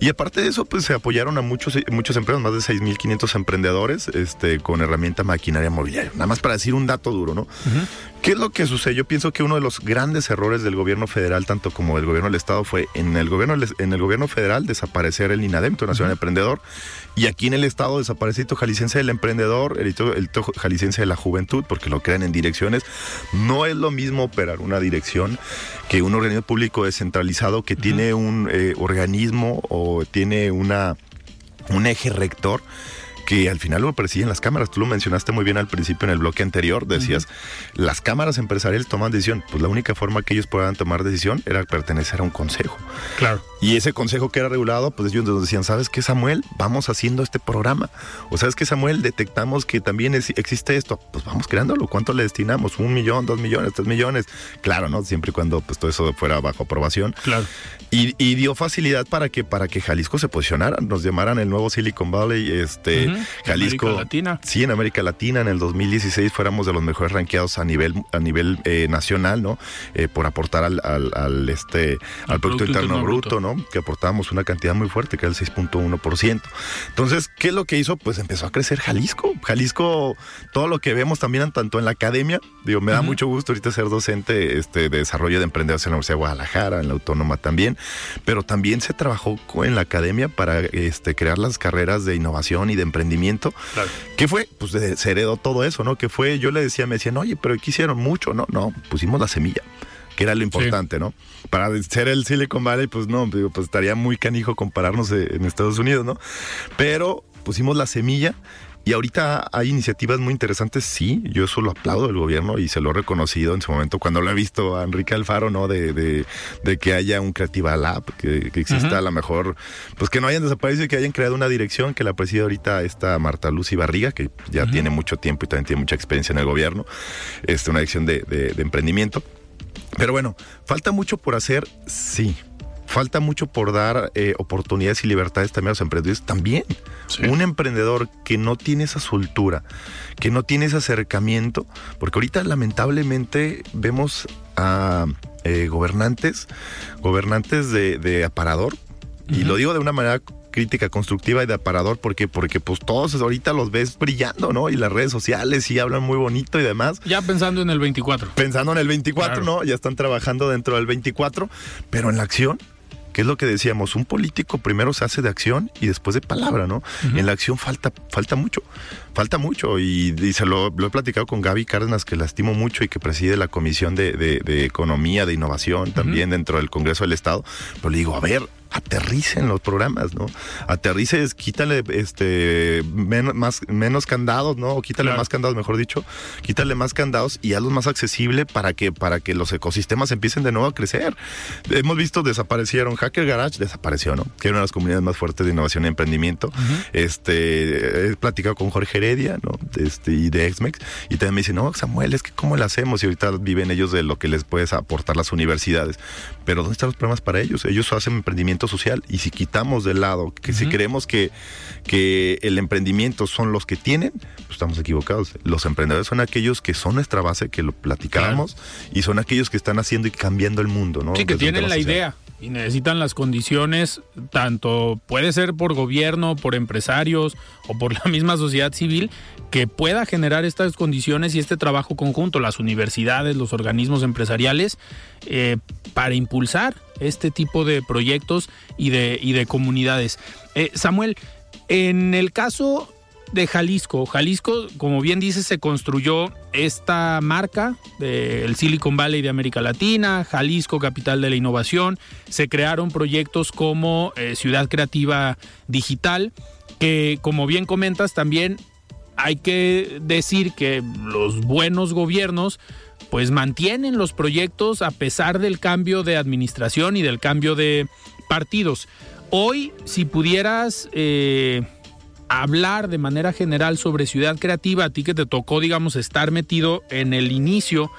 Y aparte de eso, pues se apoyaron a muchos, muchos empleados, más de 6.500 emprendedores este, con herramienta maquinaria mobiliaria. Nada más para decir un dato duro, ¿no? ¿Qué es lo que sucede? Yo pienso que uno de los grandes errores del gobierno federal, tanto como del gobierno del Estado, fue en el gobierno, en el gobierno federal desaparecer el INADEM, Nacional Emprendedor, y aquí en el Estado desaparece el Jalisciense del Emprendedor, el Hito Jalisciense de la Juventud, porque lo crean en direcciones. No es lo mismo operar una dirección que un organismo público descentralizado que tiene un eh, organismo o tiene una un eje rector que al final lo persiguen las cámaras. Tú lo mencionaste muy bien al principio en el bloque anterior. Decías, las cámaras empresariales toman decisión. Pues la única forma que ellos puedan tomar decisión era pertenecer a un consejo. Claro. Y ese consejo que era regulado, pues ellos nos decían, ¿sabes qué, Samuel? Vamos haciendo este programa. O ¿sabes qué, Samuel? Detectamos que también existe esto. Pues vamos creándolo. ¿Cuánto le destinamos? ¿Un millón, dos millones, tres millones? Claro, ¿no? Siempre y cuando pues, todo eso fuera bajo aprobación. Claro. Y, dio facilidad para que, para que Jalisco se posicionara, nos llamaran el nuevo Silicon Valley, este, Jalisco. América Latina. Sí, en América Latina, en el 2016 fuéramos de los mejores ranqueados a nivel, a nivel eh, nacional, ¿no? Eh, por aportar al, al, este, al Producto, Interno, Bruto, ¿no? Que aportábamos una cantidad muy fuerte, que era el 6.1%. Entonces, ¿qué es lo que hizo? Pues empezó a crecer Jalisco. Jalisco, todo lo que vemos también tanto en la academia, digo, me da mucho gusto ahorita ser docente este, de desarrollo de emprendedores en la Universidad de Guadalajara, en la Autónoma también, pero también se trabajó en la academia para este, crear las carreras de innovación y de emprendimiento. ¿Qué fue? Pues se heredó todo eso, ¿no? Que fue, yo le decía, me decían, oye, pero ¿qué hicieron mucho? No, no, pusimos la semilla que era lo importante, ¿no? Para ser el Silicon Valley, pues no, pues estaría muy canijo compararnos en Estados Unidos, ¿no? Pero pusimos la semilla y ahorita hay iniciativas muy interesantes, sí, yo eso lo aplaudo del gobierno y se lo he reconocido en su momento cuando lo he visto a Enrique Alfaro, ¿no? De, de, que haya un Creativa Lab, que, exista a lo mejor, pues que no hayan desaparecido y que hayan creado una dirección que la preside ahorita esta Marta Luz Barriga, que ya tiene mucho tiempo y también tiene mucha experiencia en el gobierno, este, una dirección de, de emprendimiento. Pero bueno, falta mucho por hacer, sí, falta mucho por dar eh, oportunidades y libertades también a los emprendedores. También un emprendedor que no tiene esa soltura, que no tiene ese acercamiento, porque ahorita lamentablemente vemos a eh, gobernantes, gobernantes de, aparador, y lo digo de una manera crítica constructiva y de aparador porque porque pues todos ahorita los ves brillando, ¿no? Y las redes sociales y hablan muy bonito y demás. Ya pensando en el 24. Pensando en el 24, ¿no? Ya están trabajando dentro del 24, pero en la acción que es lo que decíamos, un político primero se hace de acción y después de palabra, ¿no? En la acción falta, falta mucho, falta mucho. Y, se lo, he platicado con Gaby Cárdenas, que la estimo mucho y que preside la Comisión de, Economía, de Innovación también dentro del Congreso del Estado, pero le digo, a ver, aterricen los programas, ¿no? Aterrices, quítale este menos, más, menos candados, ¿no? O quítale más candados, mejor dicho, quítale más candados y hazlos más accesible para que, para que los ecosistemas empiecen de nuevo a crecer. Hemos visto desaparecieron, Hacker Garage desapareció, ¿no? Que era una de las comunidades más fuertes de innovación y emprendimiento. Este, he platicado con Jorge Heredia, ¿no? Este, y de Exmex, y también me dice, no, Samuel, es que cómo lo hacemos, y ahorita viven ellos de lo que les puedes aportar las universidades. Pero ¿dónde están los programas para ellos? Ellos hacen emprendimiento social. Y si quitamos de lado, que si creemos que, que el emprendimiento son los que tienen, pues estamos equivocados. Los emprendedores son aquellos que son nuestra base, que lo platicábamos, y son aquellos que están haciendo y cambiando el mundo, ¿no? Sí, que tienen la idea y necesitan las condiciones, tanto puede ser por gobierno, por empresarios o por la misma sociedad civil, que pueda generar estas condiciones y este trabajo conjunto, las universidades, los organismos empresariales, eh, para impulsar este tipo de proyectos y de, y de comunidades. Eh, Samuel, en el caso de Jalisco. Jalisco, como bien dice, se construyó esta marca del Silicon Valley de América Latina, Jalisco, capital de la innovación. Se crearon proyectos como eh, Ciudad Creativa Digital, que como bien comentas también hay que decir que los buenos gobiernos pues mantienen los proyectos a pesar del cambio de administración y del cambio de partidos. Hoy, si pudieras... Eh, hablar de manera general sobre Ciudad Creativa, a ti que te tocó, digamos, estar metido en el inicio,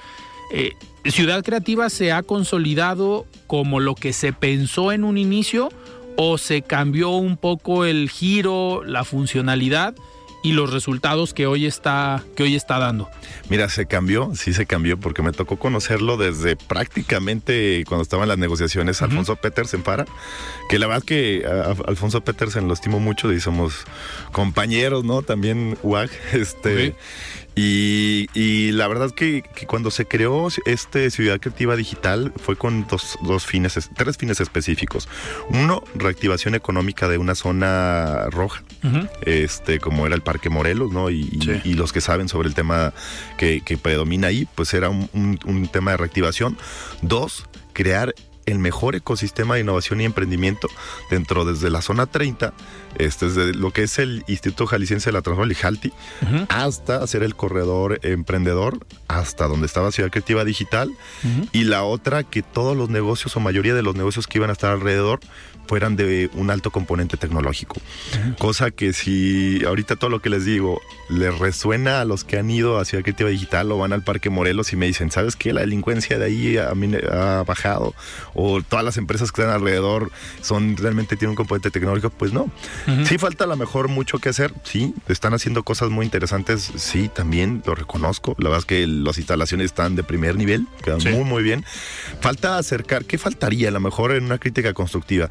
eh, Ciudad Creativa se ha consolidado como lo que se pensó en un inicio o se cambió un poco el giro, la funcionalidad y los resultados que hoy está que hoy está dando. Mira, se cambió, sí se cambió porque me tocó conocerlo desde prácticamente cuando estaban las negociaciones Alfonso Petersen para, que la verdad que Alfonso Petersen lo estimo mucho y somos compañeros, ¿no? También UAG, este y, la verdad que, que, cuando se creó este Ciudad Creativa Digital fue con dos, dos, fines, tres fines específicos. Uno, reactivación económica de una zona roja, este, como era el Parque Morelos, ¿no? Y, y, los que saben sobre el tema que, que predomina ahí, pues era un, un, un tema de reactivación. Dos, crear el mejor ecosistema de innovación y emprendimiento dentro desde la zona 30, este, desde lo que es el Instituto Jalisciense de la Transformación, IJALTI, hasta hacer el corredor emprendedor, hasta donde estaba Ciudad Creativa Digital, y la otra que todos los negocios o mayoría de los negocios que iban a estar alrededor fueran de un alto componente tecnológico. Cosa que si ahorita todo lo que les digo les resuena a los que han ido a Ciudad Creativa Digital o van al Parque Morelos y me dicen, ¿sabes qué? La delincuencia de ahí ha, bajado o todas las empresas que están alrededor son realmente tienen un componente tecnológico, pues no. Sí falta a lo mejor mucho que hacer, sí, están haciendo cosas muy interesantes, sí, también lo reconozco. La verdad es que las instalaciones están de primer nivel, quedan muy, muy bien. Falta acercar, ¿qué faltaría a lo mejor en una crítica constructiva?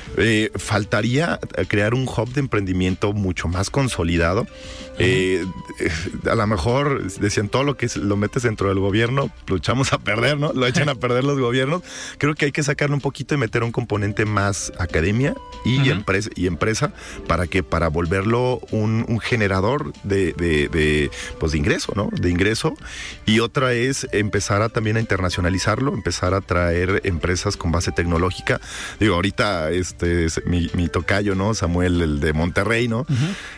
Eh, faltaría crear un hub de emprendimiento mucho más consolidado. Eh, a lo mejor decían todo lo que lo metes dentro del gobierno, lo echamos a perder, ¿no? Lo echan a perder los gobiernos. Creo que hay que sacarle un poquito y meter un componente más academia y, empresa, y empresa para que para volverlo un, generador de, de, pues de ingreso, ¿no? De ingreso. Y otra es empezar a también a internacionalizarlo, empezar a traer empresas con base tecnológica. Digo, ahorita este mi, mi tocayo, ¿no? Samuel, el de Monterrey, ¿no?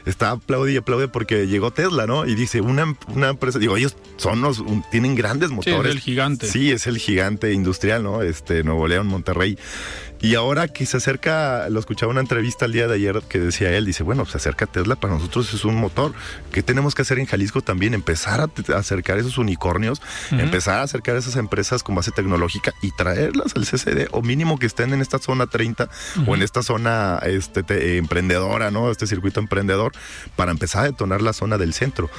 Está aplaude y aplaude porque llegó Tesla, ¿no? Y dice, una, una empresa, digo, ellos son los, tienen grandes motores. Sí, es el gigante. Sí, es el gigante industrial, ¿no? Este, Nuevo León, Monterrey. Y ahora que se acerca, lo escuchaba una entrevista el día de ayer que decía él, dice, bueno, se acerca Tesla, para nosotros es un motor. ¿Qué tenemos que hacer en Jalisco también? Empezar a, acercar esos unicornios, empezar a acercar esas empresas con base tecnológica y traerlas al CCD, o mínimo que estén en esta zona 30 o en esta zona este, emprendedora, ¿no? Este circuito emprendedor, para empezar a detonar la zona del centro.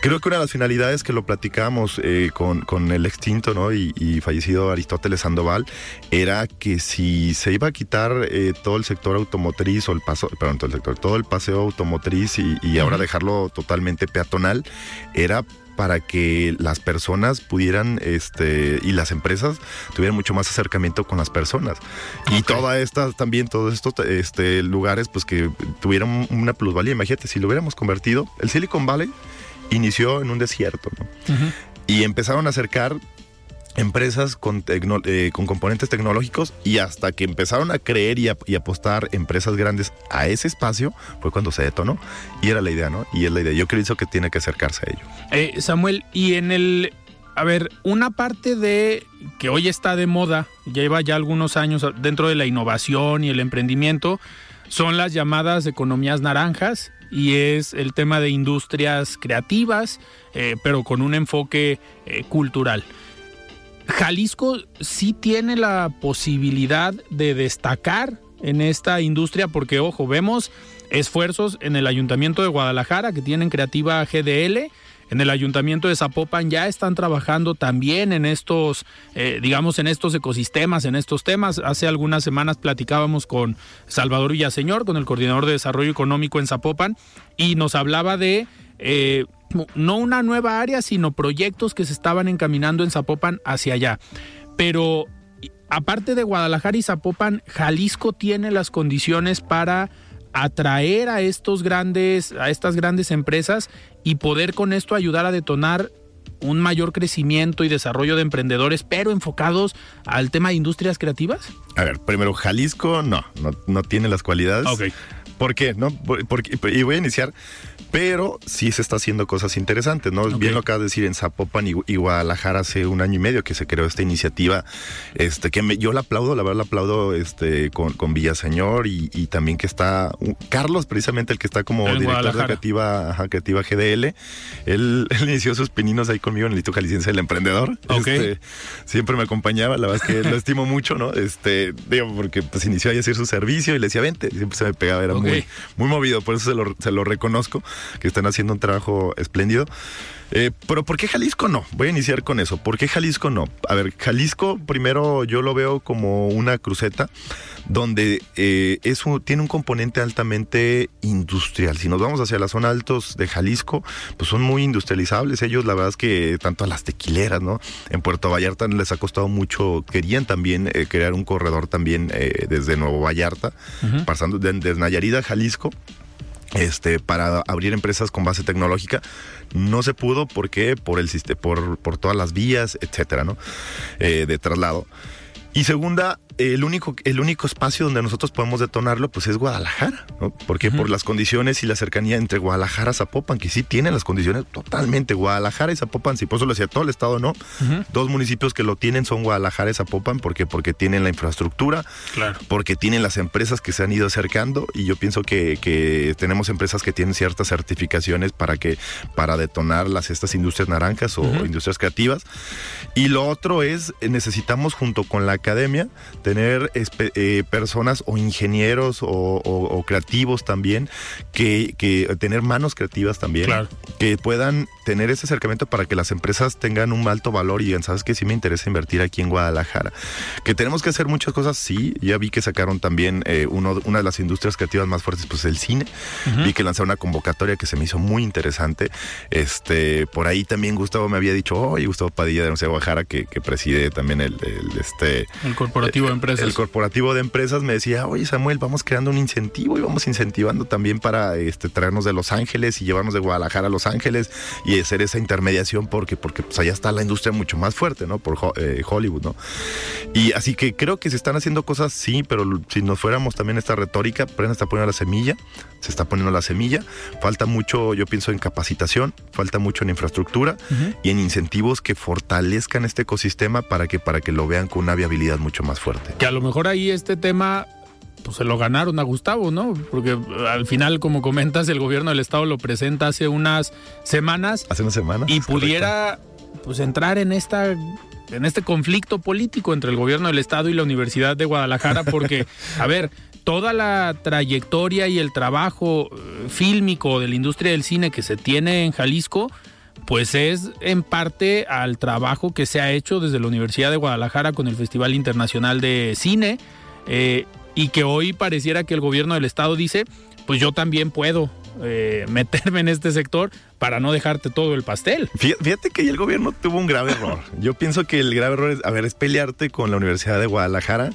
Creo que una de las finalidades que lo platicamos eh, con, con, el extinto ¿no? y, fallecido Aristóteles Sandoval era que si se iba a quitar eh, todo el sector automotriz o el paso, perdón, todo el sector, todo el paseo automotriz y, ahora dejarlo totalmente peatonal, era para que las personas pudieran este y las empresas tuvieran mucho más acercamiento con las personas. Y todas estas también todos estos este lugares pues que tuvieran una plusvalía. Imagínate si lo hubiéramos convertido el Silicon Valley inició en un desierto, ¿no? Y empezaron a acercar empresas con, eh, con, componentes tecnológicos y hasta que empezaron a creer y, apostar empresas grandes a ese espacio fue cuando se detonó y era la idea, ¿no? Y es la idea. Yo creo que tiene que acercarse a ello. Eh, Samuel, y en el... A ver, una parte de que hoy está de moda, lleva ya algunos años dentro de la innovación y el emprendimiento, son las llamadas economías naranjas y es el tema de industrias creativas, eh, pero con un enfoque eh, cultural. Jalisco sí tiene la posibilidad de destacar en esta industria porque, ojo, vemos esfuerzos en el Ayuntamiento de Guadalajara que tienen creativa GDL, en el ayuntamiento de Zapopan ya están trabajando también en estos, eh, digamos, en estos ecosistemas, en estos temas. Hace algunas semanas platicábamos con Salvador Villaseñor, con el coordinador de desarrollo económico en Zapopan, y nos hablaba de eh, no una nueva área, sino proyectos que se estaban encaminando en Zapopan hacia allá. Pero aparte de Guadalajara y Zapopan, Jalisco tiene las condiciones para atraer a estos grandes, a estas grandes empresas y poder con esto ayudar a detonar un mayor crecimiento y desarrollo de emprendedores, pero enfocados al tema de industrias creativas? A ver, primero, Jalisco no, no, tiene las cualidades. ¿Por qué? ¿No? Porque, y voy a iniciar pero sí se está haciendo cosas interesantes, ¿no? Bien lo acabas de decir en Zapopan y, Guadalajara hace un año y medio que se creó esta iniciativa, este, que me, yo la aplaudo, la verdad la aplaudo este, con, con Villaseñor y, y también que está Carlos, precisamente el que está como director de creativa, creativa GDL, él, inició sus pininos ahí conmigo en el Instituto Jalisciense del Emprendedor. Este, siempre me acompañaba, la verdad es que lo estimo mucho, ¿no? Este, digo, porque pues inició ahí a hacer su servicio y le decía, vente, siempre se me pegaba, era muy, muy movido, por eso se lo, se lo reconozco que están haciendo un trabajo espléndido. Eh, pero ¿por qué Jalisco no? Voy a iniciar con eso. ¿Por qué Jalisco no? A ver, Jalisco primero yo lo veo como una cruceta donde eh, es tiene un componente altamente industrial. Si nos vamos hacia la zona altos de Jalisco, pues son muy industrializables. Ellos, la verdad es que tanto a las tequileras, ¿no? En Puerto Vallarta les ha costado mucho. Querían también eh, crear un corredor también desde Nuevo Vallarta, pasando desde Nayarit a Jalisco este, para abrir empresas con base tecnológica. No se pudo porque por el por, por todas las vías, etcétera, ¿no? Eh, de traslado. Y segunda, el único, el único espacio donde nosotros podemos detonarlo, pues es Guadalajara, ¿no? Porque por las condiciones y la cercanía entre Guadalajara y Zapopan, que sí tienen las condiciones totalmente. Guadalajara y Zapopan, si por eso lo decía todo el estado, ¿no? Dos municipios que lo tienen son Guadalajara y Zapopan, porque, porque tienen la infraestructura, porque tienen las empresas que se han ido acercando, y yo pienso que, que tenemos empresas que tienen ciertas certificaciones para que, para detonar las estas industrias naranjas o industrias creativas. Y lo otro es, necesitamos junto con la academia, tener eh, personas o ingenieros o, creativos también, que, tener manos creativas también, que puedan tener ese acercamiento para que las empresas tengan un alto valor y digan, sabes que sí me interesa invertir aquí en Guadalajara. Que tenemos que hacer muchas cosas, sí, ya vi que sacaron también eh, uno, una de las industrias creativas más fuertes, pues el cine, vi que lanzaron una convocatoria que se me hizo muy interesante, este, por ahí también Gustavo me había dicho, oye, Gustavo Padilla de Guadalajara, que, que preside también el, este... El corporativo el corporativo de empresas me decía, oye Samuel, vamos creando un incentivo y vamos incentivando también para este, traernos de Los Ángeles y llevarnos de Guadalajara a Los Ángeles y hacer esa intermediación porque, porque pues, allá está la industria mucho más fuerte, ¿no? Por eh, Hollywood, ¿no? Y así que creo que se están haciendo cosas, sí, pero si nos fuéramos también esta retórica, Prenda está poniendo la semilla, se está poniendo la semilla, falta mucho, yo pienso, en capacitación, falta mucho en infraestructura y en incentivos que fortalezcan este ecosistema para que, para que lo vean con una viabilidad mucho más fuerte. Que a lo mejor ahí este tema pues se lo ganaron a Gustavo, ¿no? Porque eh, al final, como comentas, el gobierno del estado lo presenta hace unas semanas. Hace unas semanas. Y pudiera pues entrar en esta en este conflicto político entre el gobierno del estado y la Universidad de Guadalajara porque a ver, toda la trayectoria y el trabajo eh, fílmico de la industria del cine que se tiene en Jalisco pues es en parte al trabajo que se ha hecho desde la Universidad de Guadalajara con el Festival Internacional de Cine eh, y que hoy pareciera que el gobierno del estado dice, pues yo también puedo eh, meterme en este sector para no dejarte todo el pastel. Fíjate que el gobierno tuvo un grave error. Yo pienso que el grave error es, a ver, es pelearte con la Universidad de Guadalajara.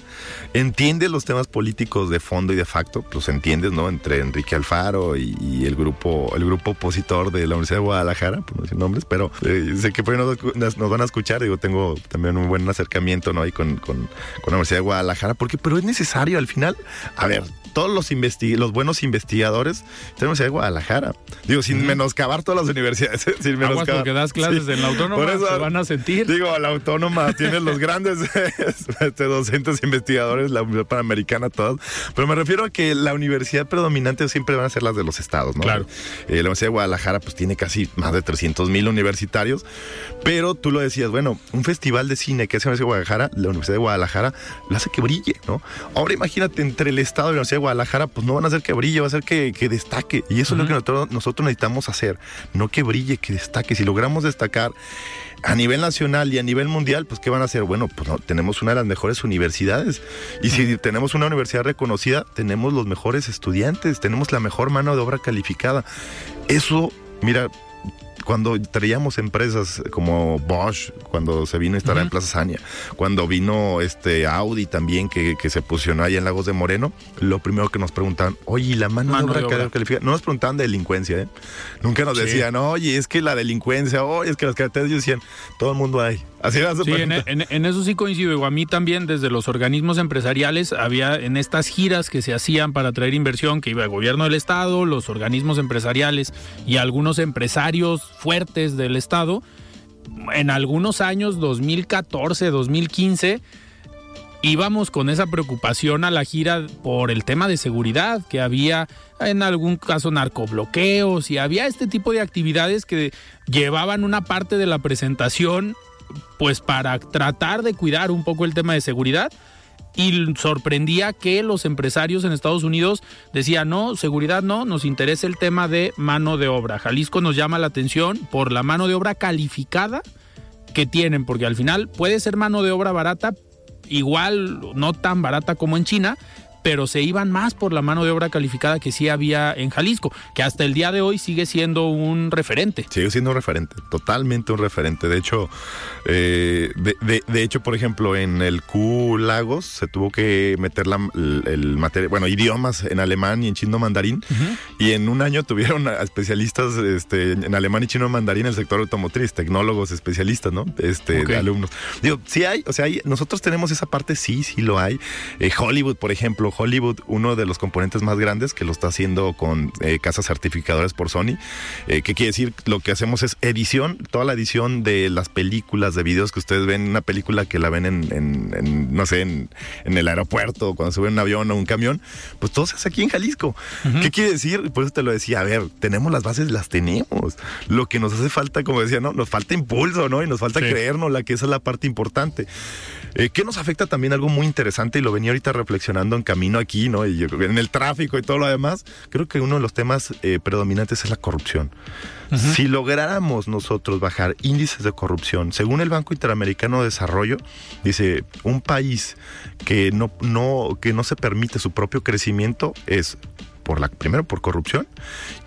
Entiendes los temas políticos de fondo y de facto, los entiendes, ¿no? Entre Enrique Alfaro y, el grupo el grupo opositor de la Universidad de Guadalajara, por no decir nombres, pero eh, sé que por ahí nos, van a escuchar. Digo, tengo también un buen acercamiento, ¿no? Ahí con, con, con la Universidad de Guadalajara, porque, pero es necesario al final, a ver, todos los, los buenos investigadores tenemos de Guadalajara. Digo, sin menoscabar todas las universidades. Sin menoscabar. porque das clases en la autónoma, se van a sentir. Digo, la autónoma tiene los grandes este, docentes investigadores, la Universidad Panamericana, todas. Pero me refiero a que la universidad predominante siempre van a ser las de los estados, ¿no? Claro. Eh, la Universidad de Guadalajara, pues tiene casi más de 300 mil universitarios. Pero tú lo decías, bueno, un festival de cine que hace la Universidad de Guadalajara, la Universidad de Guadalajara, lo hace que brille, ¿no? Ahora imagínate entre el estado y la Universidad de Guadalajara, pues no van a hacer que brille, va a que, que destaque. Y eso es lo que nosotros, nosotros necesitamos hacer. No que brille, que destaque. Si logramos destacar a nivel nacional y a nivel mundial, pues ¿qué van a hacer? Bueno, pues no, tenemos una de las mejores universidades. Y si tenemos una universidad reconocida, tenemos los mejores estudiantes, tenemos la mejor mano de obra calificada. Eso, mira, cuando traíamos empresas como Bosch, cuando se vino a instalar en Plaza Sania, cuando vino este Audi también, que, se posicionó ahí en Lagos de Moreno, lo primero que nos preguntaban, oye, la mano, de obra, calificada? No nos preguntaban de delincuencia, ¿eh? Nunca nos decían, oye, es que la delincuencia, oye, es que las carreteras, decían, todo el mundo hay. Así era Sí, en, eso sí coincido. A mí también, desde los organismos empresariales, había en estas giras que se hacían para traer inversión, que iba el gobierno del Estado, los organismos empresariales y algunos empresarios fuertes del Estado. En algunos años, 2014, 2015, íbamos con esa preocupación a la gira por el tema de seguridad, que había en algún caso narcobloqueos y había este tipo de actividades que llevaban una parte de la presentación pues para tratar de cuidar un poco el tema de seguridad y sorprendía que los empresarios en Estados Unidos decían, no, seguridad no, nos interesa el tema de mano de obra. Jalisco nos llama la atención por la mano de obra calificada que tienen, porque al final puede ser mano de obra barata, igual no tan barata como en China, pero se iban más por la mano de obra calificada que sí había en Jalisco, que hasta el día de hoy sigue siendo un referente. Sigue siendo un referente, totalmente un referente. De hecho, eh, de, hecho, por ejemplo, en el Q Lagos se tuvo que meter la, el, material, bueno, idiomas en alemán y en chino mandarín, y en un año tuvieron especialistas este, en alemán y chino mandarín en el sector automotriz, tecnólogos especialistas, ¿no? Este, de alumnos. Digo, sí hay, o sea, hay, nosotros tenemos esa parte, sí, sí lo hay. Eh, Hollywood, por ejemplo, Hollywood, uno de los componentes más grandes que lo está haciendo con eh, casas certificadoras por Sony. Eh, ¿Qué quiere decir? Lo que hacemos es edición, toda la edición de las películas, de videos que ustedes ven, una película que la ven en, no sé, en, el aeropuerto, cuando suben un avión o un camión, pues todo se hace aquí en Jalisco. ¿Qué quiere decir? Por eso te lo decía, a ver, tenemos las bases, las tenemos. Lo que nos hace falta, como decía, ¿no? Nos falta impulso, ¿no? Y nos falta creernos, la que esa es la parte importante. Eh, ¿Qué nos afecta también algo muy interesante? Y lo venía ahorita reflexionando en camino aquí, ¿no? Y en el tráfico y todo lo demás. Creo que uno de los temas eh, predominantes es la corrupción. Si lográramos nosotros bajar índices de corrupción, según el Banco Interamericano de Desarrollo, dice, un país que no, no, que no se permite su propio crecimiento es por la, primero por corrupción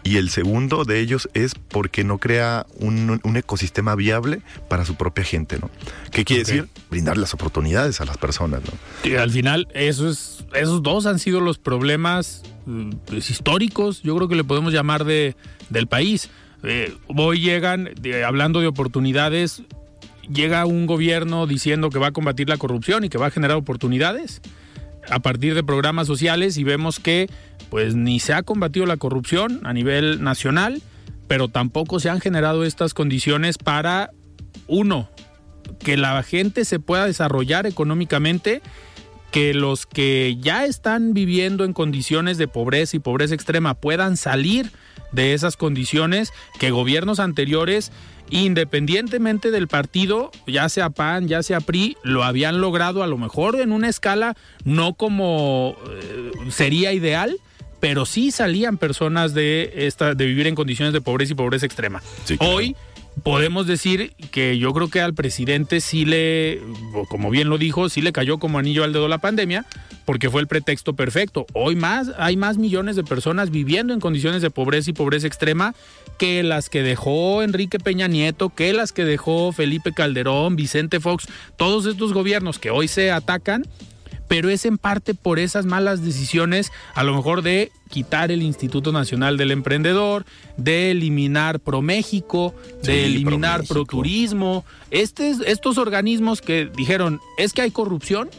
y el segundo de ellos es porque no crea un, ecosistema viable para su propia gente, ¿no? ¿Qué quiere decir? Brindar las oportunidades a las personas, ¿no? Y al final, eso es, esos dos han sido los problemas mm, pues, históricos, yo creo que le podemos llamar de, del país. Eh, hoy llegan, hablando de oportunidades, llega un gobierno diciendo que va a combatir la corrupción y que va a generar oportunidades a partir de programas sociales y vemos que pues ni se ha combatido la corrupción a nivel nacional, pero tampoco se han generado estas condiciones para, uno, que la gente se pueda desarrollar económicamente, que los que ya están viviendo en condiciones de pobreza y pobreza extrema puedan salir de esas condiciones que gobiernos anteriores independientemente del partido, ya sea PAN, ya sea PRI, lo habían logrado a lo mejor en una escala no como eh, sería ideal, pero sí salían personas de esta de vivir en condiciones de pobreza y pobreza extrema. Hoy podemos decir que yo creo que al presidente sí le, como bien lo dijo, sí le cayó como anillo al dedo la pandemia, porque fue el pretexto perfecto. Hoy más hay más millones de personas viviendo en condiciones de pobreza y pobreza extrema que las que dejó Enrique Peña Nieto, que las que dejó Felipe Calderón, Vicente Fox, todos estos gobiernos que hoy se atacan pero es en parte por esas malas decisiones, a lo mejor de quitar el Instituto Nacional del Emprendedor, de eliminar ProMéxico, de eliminar ProTurismo, este, estos organismos que dijeron, es que hay corrupción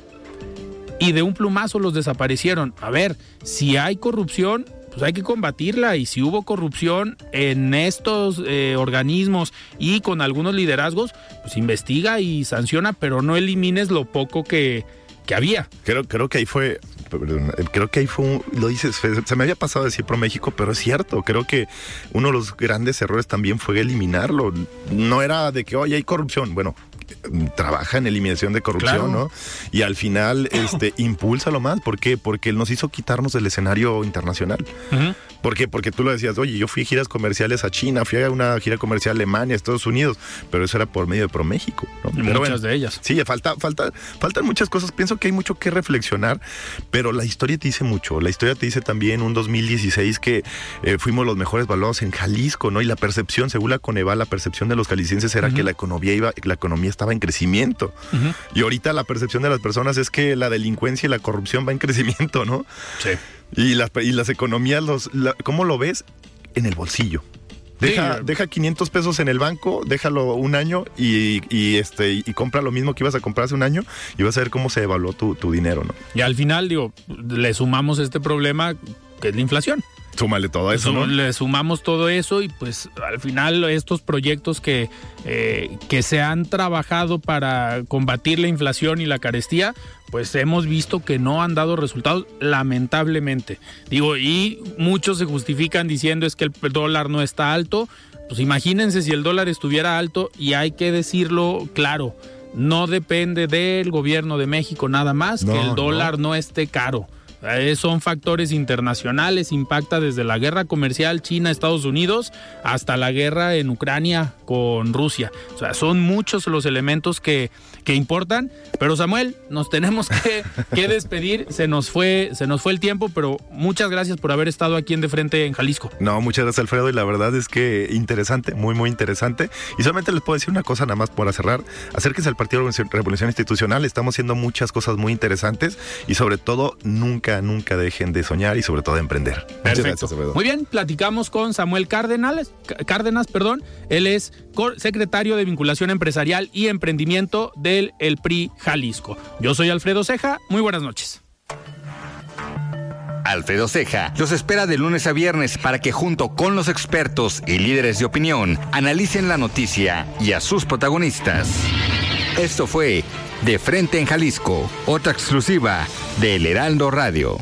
y de un plumazo los desaparecieron. A ver, si hay corrupción, pues hay que combatirla y si hubo corrupción en estos eh, organismos y con algunos liderazgos, pues investiga y sanciona, pero no elimines lo poco que que había. Creo, creo que ahí fue, creo que ahí fue, un, lo dices, se me había pasado decir pro México, pero es cierto, creo que uno de los grandes errores también fue eliminarlo. No era de que, oye, hay corrupción. Bueno, trabaja en eliminación de corrupción, ¿no? Y al final, este, impulsa lo más. ¿Por qué? Porque él nos hizo quitarnos del escenario internacional. ¿Por qué? Porque tú lo decías, oye, yo fui a giras comerciales a China, fui a una gira comercial a Alemania, Estados Unidos, pero eso era por medio de ProMéxico. ¿no? muchas de ellas. Sí, falta, falta, faltan muchas cosas. Pienso que hay mucho que reflexionar, pero la historia te dice mucho. La historia te dice también un 2016 que eh, fuimos los mejores valorados en Jalisco, ¿no? Y la percepción, según la Coneval, la percepción de los jaliscienses era que la economía iba, la economía estaba en crecimiento. Y ahorita la percepción de las personas es que la delincuencia y la corrupción va en crecimiento, ¿no? Sí. Y las, y las economías, los, ¿cómo lo ves? En el bolsillo. Deja, deja 500 pesos en el banco, déjalo un año y, este, y compra lo mismo que ibas a comprar hace un año y vas a ver cómo se evaluó tu, tu dinero, ¿no? Y al final, digo, le sumamos este problema que es la inflación. Súmale todo eso, ¿no? Le sumamos todo eso y pues al final estos proyectos que, eh, que se han trabajado para combatir la inflación y la carestía, pues hemos visto que no han dado resultados, lamentablemente. Digo, y muchos se justifican diciendo es que el dólar no está alto. Pues imagínense si el dólar estuviera alto y hay que decirlo claro, no depende del gobierno de México nada más que el dólar no esté caro. Eh, son factores internacionales, impacta desde la guerra comercial China-Estados Unidos hasta la guerra en Ucrania con Rusia. O sea, son muchos los elementos que, que importan. Pero Samuel, nos tenemos que, que, despedir. Se nos, fue, se nos fue el tiempo, pero muchas gracias por haber estado aquí en De Frente en Jalisco. No, muchas gracias Alfredo y la verdad es que interesante, muy, muy interesante. Y solamente les puedo decir una cosa nada más para cerrar. Acérquense al Partido Revolución Institucional. Estamos haciendo muchas cosas muy interesantes y sobre todo nunca nunca, dejen de soñar y sobre todo de emprender. Perfecto. Muy bien, platicamos con Samuel Cárdenas, Cárdenas, perdón. Él es secretario de Vinculación Empresarial y Emprendimiento del El PRI Jalisco. Yo soy Alfredo Ceja. Muy buenas noches. Alfredo Ceja los espera de lunes a viernes para que junto con los expertos y líderes de opinión analicen la noticia y a sus protagonistas. Esto fue De Frente en Jalisco, otra exclusiva de El Heraldo Radio.